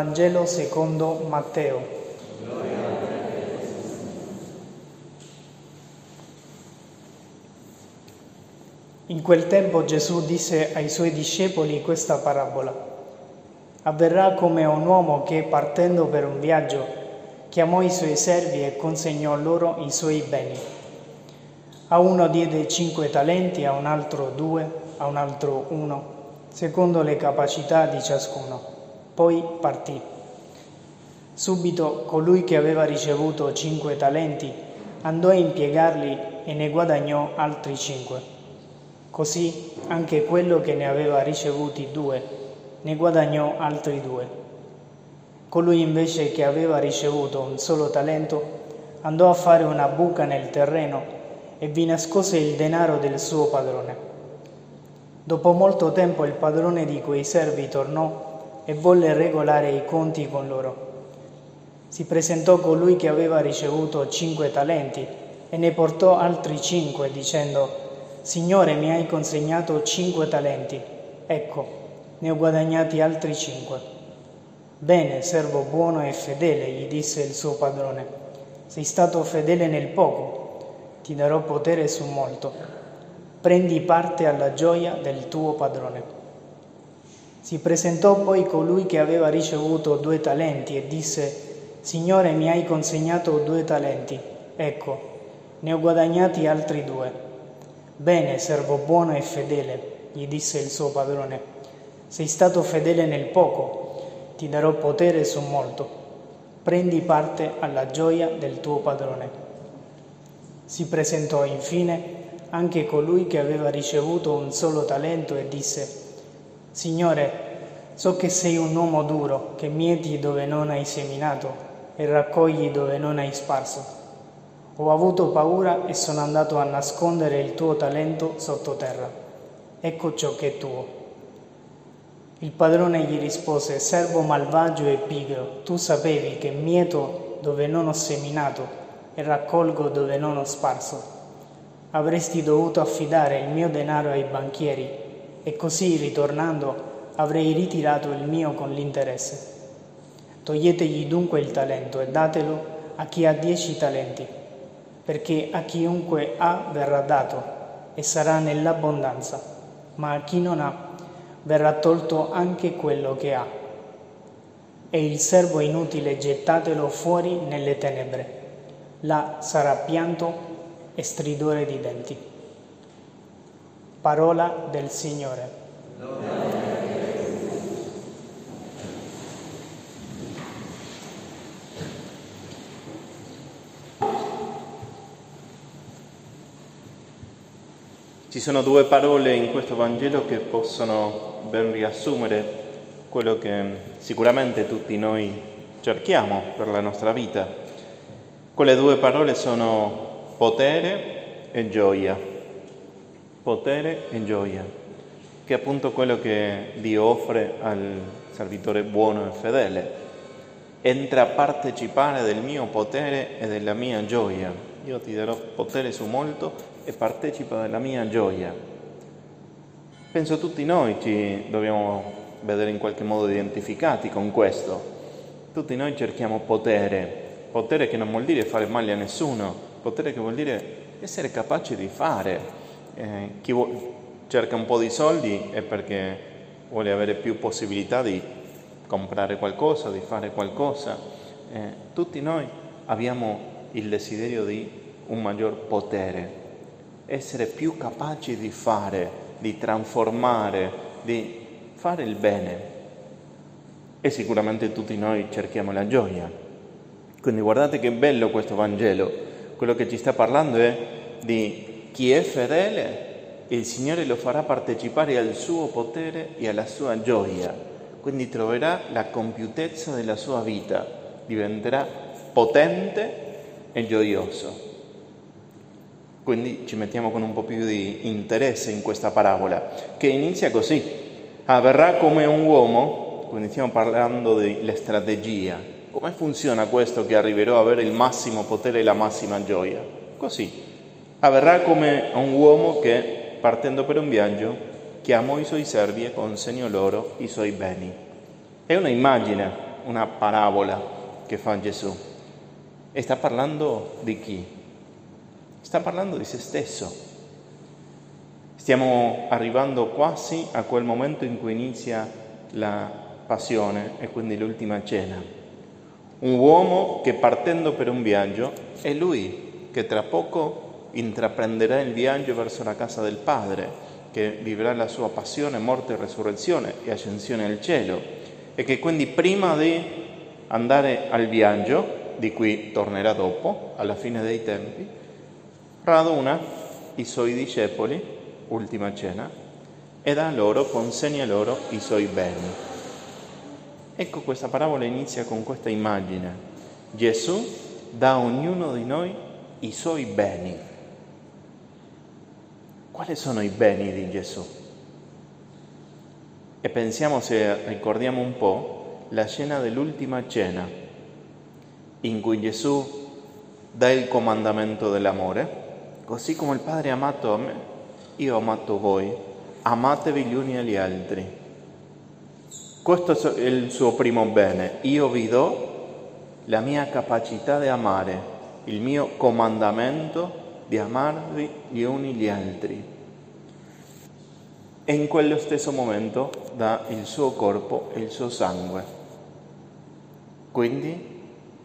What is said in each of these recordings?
Vangelo secondo Matteo. In quel tempo Gesù disse ai suoi discepoli questa parabola. Avverrà come un uomo che, partendo per un viaggio, chiamò i suoi servi e consegnò loro i suoi beni. A uno diede cinque talenti, a un altro due, a un altro uno, secondo le capacità di ciascuno. Poi partì. Subito colui che aveva ricevuto cinque talenti andò a impiegarli e ne guadagnò altri cinque. Così anche quello che ne aveva ricevuti due ne guadagnò altri due. Colui invece che aveva ricevuto un solo talento andò a fare una buca nel terreno e vi nascose il denaro del suo padrone. Dopo molto tempo il padrone di quei servi tornò e volle regolare i conti con loro. Si presentò colui che aveva ricevuto cinque talenti e ne portò altri cinque, dicendo, Signore, mi hai consegnato cinque talenti, ecco, ne ho guadagnati altri cinque. Bene, servo buono e fedele, gli disse il suo padrone, sei stato fedele nel poco, ti darò potere su molto. Prendi parte alla gioia del tuo padrone. Si presentò poi colui che aveva ricevuto due talenti e disse, Signore, mi hai consegnato due talenti, ecco, ne ho guadagnati altri due. Bene, servo buono e fedele, gli disse il suo padrone, sei stato fedele nel poco, ti darò potere su molto. Prendi parte alla gioia del tuo padrone. Si presentò infine anche colui che aveva ricevuto un solo talento e disse, Signore, so che sei un uomo duro, che mieti dove non hai seminato e raccogli dove non hai sparso. Ho avuto paura e sono andato a nascondere il tuo talento sottoterra. Ecco ciò che è tuo. Il padrone gli rispose, servo malvagio e pigro, tu sapevi che mieto dove non ho seminato e raccolgo dove non ho sparso. Avresti dovuto affidare il mio denaro ai banchieri e così, ritornando, avrei ritirato il mio con l'interesse. Toglietegli dunque il talento e datelo a chi ha dieci talenti perché a chiunque ha verrà dato e sarà nell'abbondanza, ma a chi non ha verrà tolto anche quello che ha. E il servo inutile gettatelo fuori nelle tenebre, là sarà pianto e stridore di denti. Parola del Signore. Ci sono due parole in questo Vangelo che possono ben riassumere quello che sicuramente tutti noi cerchiamo per la nostra vita. Quelle due parole sono potere e gioia. Potere e gioia, che è appunto quello che Dio offre al servitore buono e fedele. Entra a partecipare del mio potere e della mia gioia. Io ti darò potere su molto e partecipa della mia gioia. Penso tutti noi ci dobbiamo vedere in qualche modo identificati con questo. Tutti noi cerchiamo potere, potere che non vuol dire fare male a nessuno, potere che vuol dire essere capaci di fare. Eh, chi cerca un po' di soldi è perché vuole avere più possibilità di comprare qualcosa, di fare qualcosa. Eh, tutti noi abbiamo il desiderio di un maggior potere, essere più capaci di fare, di trasformare, di fare il bene. E sicuramente tutti noi cerchiamo la gioia. Quindi guardate che bello questo Vangelo. Quello che ci sta parlando è di chi è fedele, il Signore lo farà partecipare al suo potere e alla sua gioia. Quindi troverà la compiutezza della sua vita, diventerà potente e gioioso. Quindi ci mettiamo con un po' più di interesse in questa parabola, che inizia così. Avverrà come un uomo, quindi stiamo parlando della strategia. Come funziona questo che arriverò a avere il massimo potere e la massima gioia? Così. Avverrà come un uomo che, partendo per un viaggio, chiamò i suoi servi e consegnò loro i suoi beni. È una immagine, una parabola che fa Gesù. E sta parlando di chi? Sta parlando di se stesso. Stiamo arrivando quasi a quel momento in cui inizia la passione e quindi l'ultima cena. Un uomo che partendo per un viaggio è lui che tra poco intraprenderà il viaggio verso la casa del Padre, che vivrà la sua passione, morte, resurrezione e ascensione al cielo e che quindi prima di andare al viaggio, di cui tornerà dopo, alla fine dei tempi, raduna i suoi discepoli, ultima cena, e da loro consegna loro i suoi beni. Ecco questa parabola inizia con questa immagine. Gesù dà a ognuno di noi i suoi beni. Quali sono i beni di Gesù? E pensiamo, se ricordiamo un po', la scena dell'ultima cena, in cui Gesù dà il comandamento dell'amore, così come il Padre ha amato me, io ho amato voi, amatevi gli uni agli altri. Questo è il suo primo bene, io vi do la mia capacità di amare, il mio comandamento di amarvi gli uni gli altri. E in quello stesso momento dà il suo corpo e il suo sangue. Quindi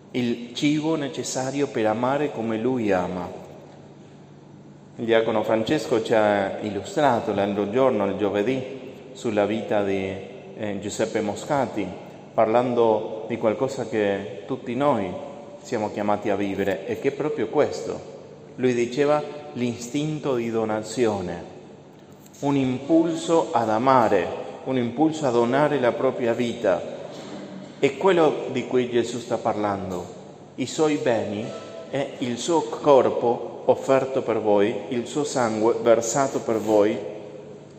il cibo necessario per amare come lui ama. Il diacono Francesco ci ha illustrato l'altro giorno, il giovedì, sulla vita di eh, Giuseppe Moscati, parlando di qualcosa che tutti noi siamo chiamati a vivere e che è proprio questo. Lui diceva l'istinto di donazione, un impulso ad amare, un impulso a donare la propria vita è quello di cui Gesù sta parlando. I suoi beni è il suo corpo offerto per voi, il suo sangue versato per voi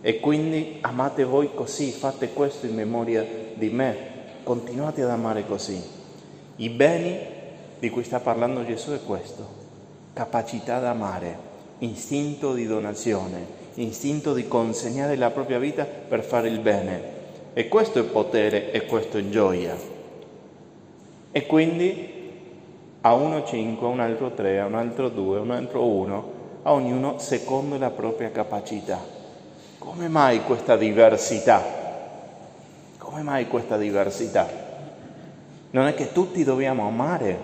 e quindi amate voi così, fate questo in memoria di me, continuate ad amare così. I beni di cui sta parlando Gesù è questo, capacità di amare, istinto di donazione, istinto di consegnare la propria vita per fare il bene. E questo è potere e questo è gioia. E quindi a uno 5, a un altro 3, a un altro 2, a un altro 1, a ognuno secondo la propria capacità. Come mai questa diversità? Come mai questa diversità? Non è che tutti dobbiamo amare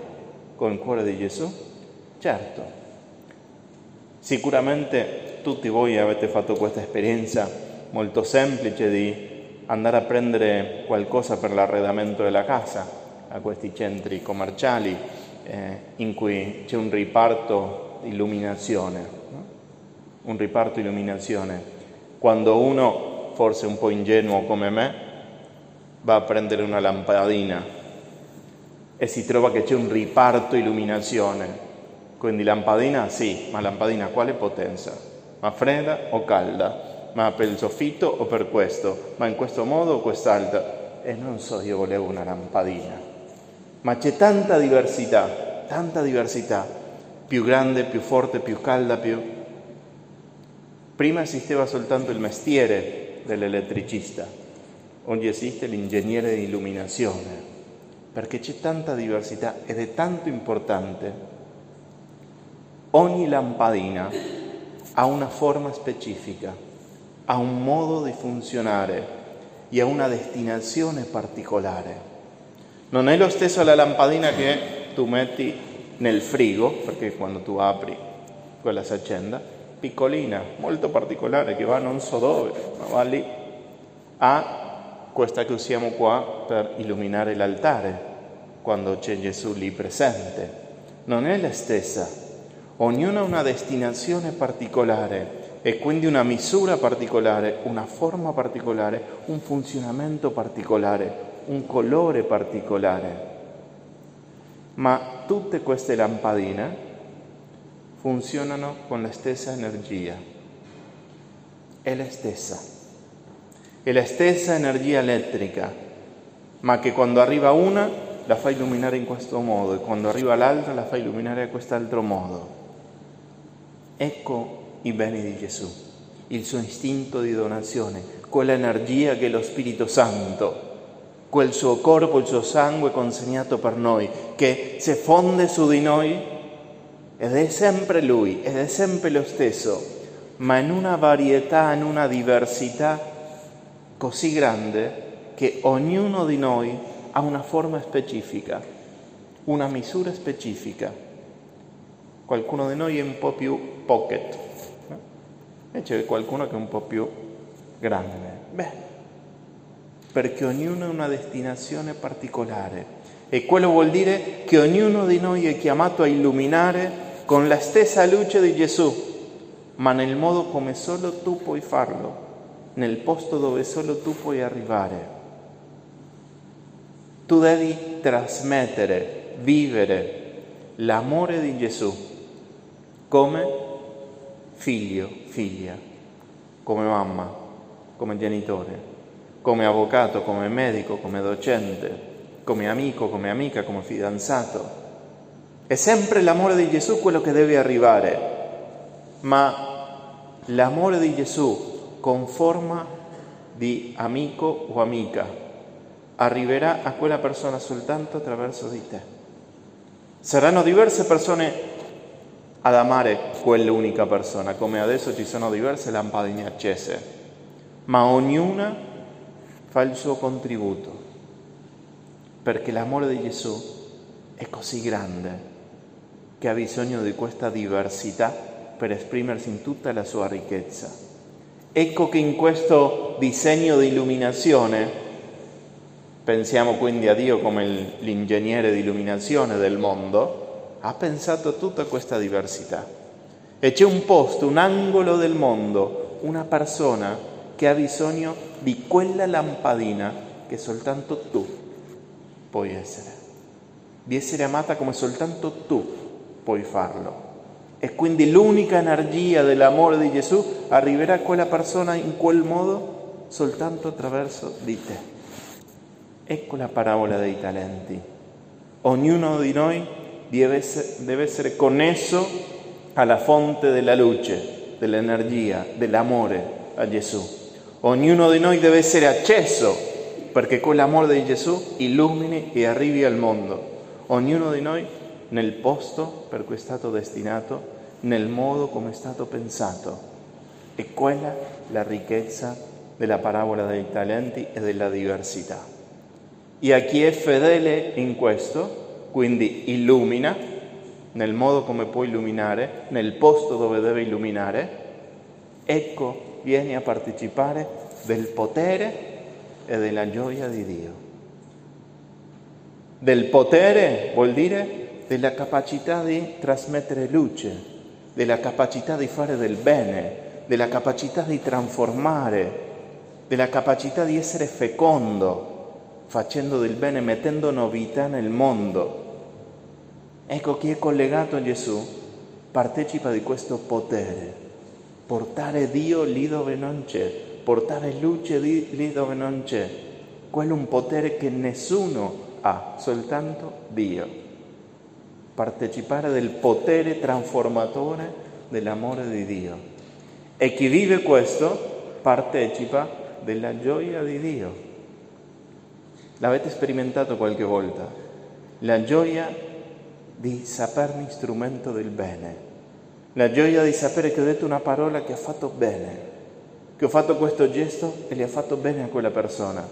con il cuore di Gesù? Certo. Sicuramente tutti voi avete fatto questa esperienza molto semplice di andare a prendere qualcosa per l'arredamento della casa, a questi centri commerciali eh, in cui c'è un riparto illuminazione, no? un riparto illuminazione. Quando uno, forse un po' ingenuo come me, va a prendere una lampadina e si trova che c'è un riparto illuminazione, quindi lampadina sì, ma lampadina quale potenza? Ma fredda o calda? ma per il soffitto o per questo, ma in questo modo o quest'altro. E non so, io volevo una lampadina. Ma c'è tanta diversità, tanta diversità, più grande, più forte, più calda, più... Prima esisteva soltanto il mestiere dell'elettricista, oggi esiste l'ingegnere di illuminazione, perché c'è tanta diversità ed è tanto importante. Ogni lampadina ha una forma specifica ha un modo di funzionare e ha una destinazione particolare. Non è lo stesso la lampadina che tu metti nel frigo, perché quando tu apri quella si accenda, piccolina, molto particolare, che va non so dove, ma va lì, a questa che usiamo qua per illuminare l'altare, quando c'è Gesù lì presente. Non è la stessa, ognuna ha una destinazione particolare e quindi una misura particolare, una forma particolare, un funzionamento particolare, un colore particolare. Ma tutte queste lampadine funzionano con la stessa energia. È la stessa. È la stessa energia elettrica, ma che quando arriva una la fa illuminare in questo modo e quando arriva l'altra la fa illuminare in quest'altro modo. Ecco i beni di Gesù. il suo istinto di donazione, quell'energia che è lo Spirito Santo, quel suo corpo, il suo sangue consegnato per noi, che si fonde su di noi ed è sempre Lui, ed è sempre lo stesso, ma in una varietà, in una diversità così grande che ognuno di noi ha una forma specifica, una misura specifica. Qualcuno di noi è un po' più pocket, e c'è qualcuno che è un po' più grande. Beh, perché ognuno ha una destinazione particolare e quello vuol dire che ognuno di noi è chiamato a illuminare con la stessa luce di Gesù, ma nel modo come solo tu puoi farlo, nel posto dove solo tu puoi arrivare. Tu devi trasmettere, vivere l'amore di Gesù come? Figlio, figlia, come mamma, come genitore, come avvocato, come medico, come docente, come amico, come amica, come fidanzato. È sempre l'amore di Gesù quello che deve arrivare, ma l'amore di Gesù con forma di amico o amica arriverà a quella persona soltanto attraverso di te. Saranno diverse persone ad amare quell'unica persona, come adesso ci sono diverse lampadine accese, ma ognuna fa il suo contributo, perché l'amore di Gesù è così grande che ha bisogno di questa diversità per esprimersi in tutta la sua ricchezza. Ecco che in questo disegno di illuminazione Pensiamo quindi a Dio come l'ingegnere di illuminazione del mondo, ha pensato tutta questa diversità. E c'è un posto, un angolo del mondo, una persona che ha bisogno di quella lampadina che soltanto tu puoi essere, di essere amata come soltanto tu puoi farlo. E quindi l'unica energia dell'amore di Gesù arriverà a quella persona in quel modo soltanto attraverso di te. Ecco la parabola dei talenti. Ognuno di noi deve essere, connesso alla fonte della luce, dell'energia, dell'amore a Gesù. Ognuno di noi deve essere acceso perché quell'amore di Gesù illumini e arrivi al mondo. Ognuno di noi nel posto per cui è stato destinato, nel modo come è stato pensato. E quella la ricchezza della parabola dei talenti e della diversità. E a chi è fedele in questo, quindi illumina nel modo come può illuminare, nel posto dove deve illuminare, ecco, vieni a partecipare del potere e della gioia di Dio. Del potere vuol dire della capacità di trasmettere luce, della capacità di fare del bene, della capacità di trasformare, della capacità di essere fecondo, facendo del bene, mettendo novità nel mondo. Ecco chi è collegato a Gesù partecipa di questo potere, portare Dio lì dove non c'è, portare luce lì dove non c'è. Quello è un potere che nessuno ha, soltanto Dio. Partecipare del potere trasformatore dell'amore di Dio. E chi vive questo partecipa della gioia di Dio. L'avete sperimentato qualche volta? La gioia di sapermi strumento del bene, la gioia di sapere che ho detto una parola che ha fatto bene, che ho fatto questo gesto e le ha fatto bene a quella persona,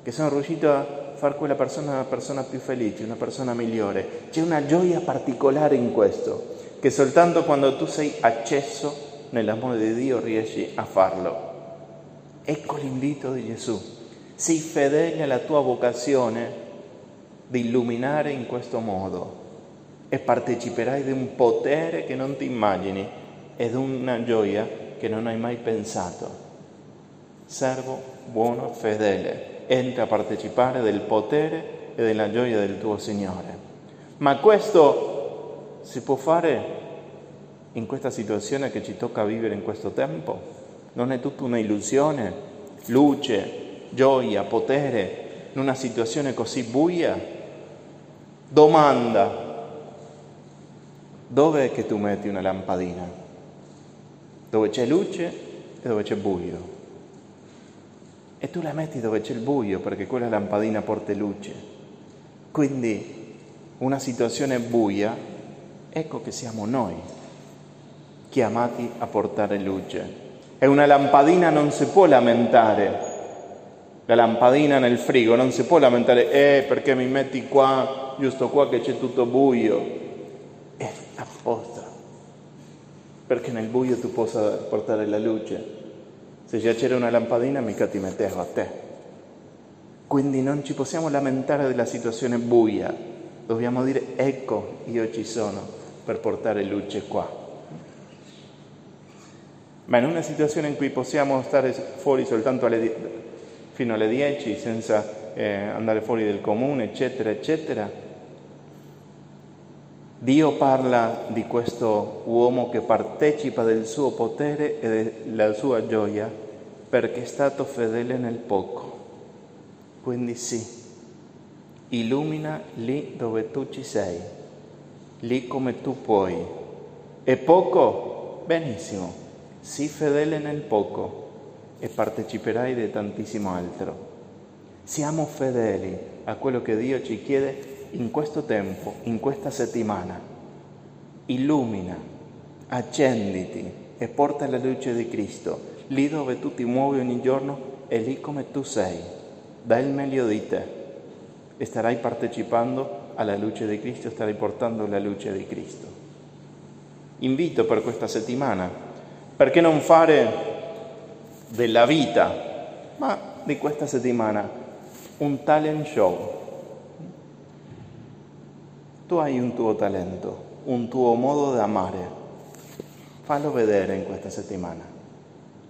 che sono riuscito a fare quella persona una persona più felice, una persona migliore. C'è una gioia particolare in questo, che soltanto quando tu sei acceso nell'amore di Dio riesci a farlo. Ecco l'invito di Gesù Sii fedele alla tua vocazione di illuminare in questo modo e parteciperai di un potere che non ti immagini ed una gioia che non hai mai pensato. Servo buono, fedele, entra a partecipare del potere e della gioia del tuo Signore. Ma questo si può fare in questa situazione che ci tocca vivere in questo tempo? Non è tutta un'illusione? Luce, gioia, potere in una situazione così buia? Domanda, dove è che tu metti una lampadina? Dove c'è luce e dove c'è buio. E tu la metti dove c'è il buio perché quella lampadina porta luce. Quindi una situazione buia, ecco che siamo noi chiamati a portare luce. E una lampadina non si può lamentare. La lampadina nel frigo non si può lamentare, eh perché mi metti qua, giusto qua che c'è tutto buio. È apposta, perché nel buio tu possa portare la luce. Se già c'era una lampadina mica ti mettevo a te. Quindi non ci possiamo lamentare della situazione buia, dobbiamo dire ecco io ci sono per portare luce qua ma in una situazione in cui possiamo stare fuori soltanto alle, fino alle 10 senza eh, andare fuori del comune, eccetera, eccetera, Dio parla di questo uomo che partecipa del suo potere e della sua gioia perché è stato fedele nel poco. Quindi sì, illumina lì dove tu ci sei, lì come tu puoi. È poco? Benissimo Sii fedele nel poco e parteciperai di tantissimo altro. Siamo fedeli a quello che Dio ci chiede in questo tempo, in questa settimana. Illumina, accenditi e porta la luce di Cristo lì dove tu ti muovi ogni giorno e lì come tu sei. Dai il meglio di te starai partecipando alla luce di Cristo, starai portando la luce di Cristo. Invito per questa settimana perché non fare della vita, ma di questa settimana, un talent show? Tu hai un tuo talento, un tuo modo di amare. Fallo vedere in questa settimana.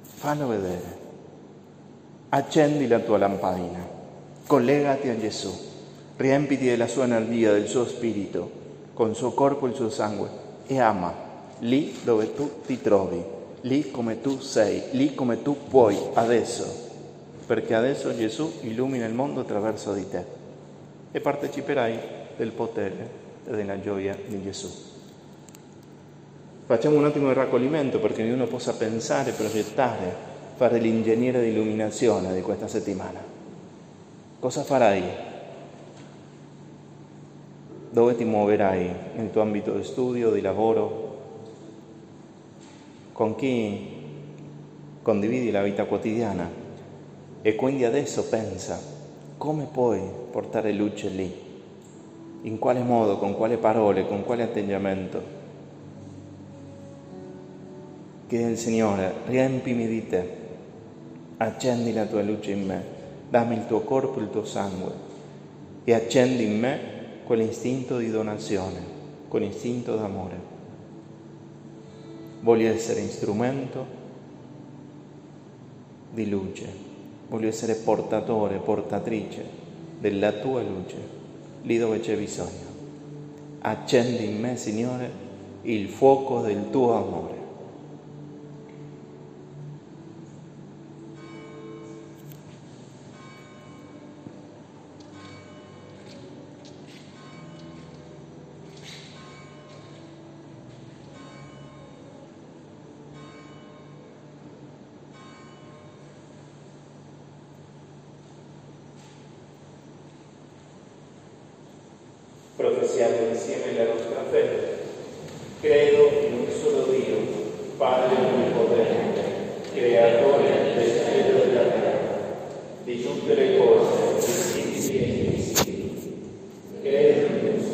Fallo vedere. Accendi la tua lampadina. Collegati a Gesù. Riempiti della sua energia, del suo spirito, con il suo corpo e il suo sangue e ama lì dove tu ti trovi lì come tu sei, lì come tu puoi adesso, perché adesso Gesù illumina il mondo attraverso di te e parteciperai del potere e della gioia di Gesù. Facciamo un attimo di raccoglimento perché ognuno possa pensare, progettare, fare l'ingegnere di illuminazione di questa settimana. Cosa farai? Dove ti muoverai nel tuo ambito di studio, di lavoro, con chi condividi la vita quotidiana e quindi adesso pensa come puoi portare luce lì, in quale modo, con quale parole, con quale atteggiamento. Chiedi al Signore, riempimi di te, accendi la tua luce in me, dammi il tuo corpo, il tuo sangue e accendi in me quell'istinto di donazione, quell'istinto d'amore. Voglio essere strumento di luce, voglio essere portatore, portatrice della tua luce, lì dove c'è bisogno. Accendi in me, Signore, il fuoco del tuo amore. que atención en la luz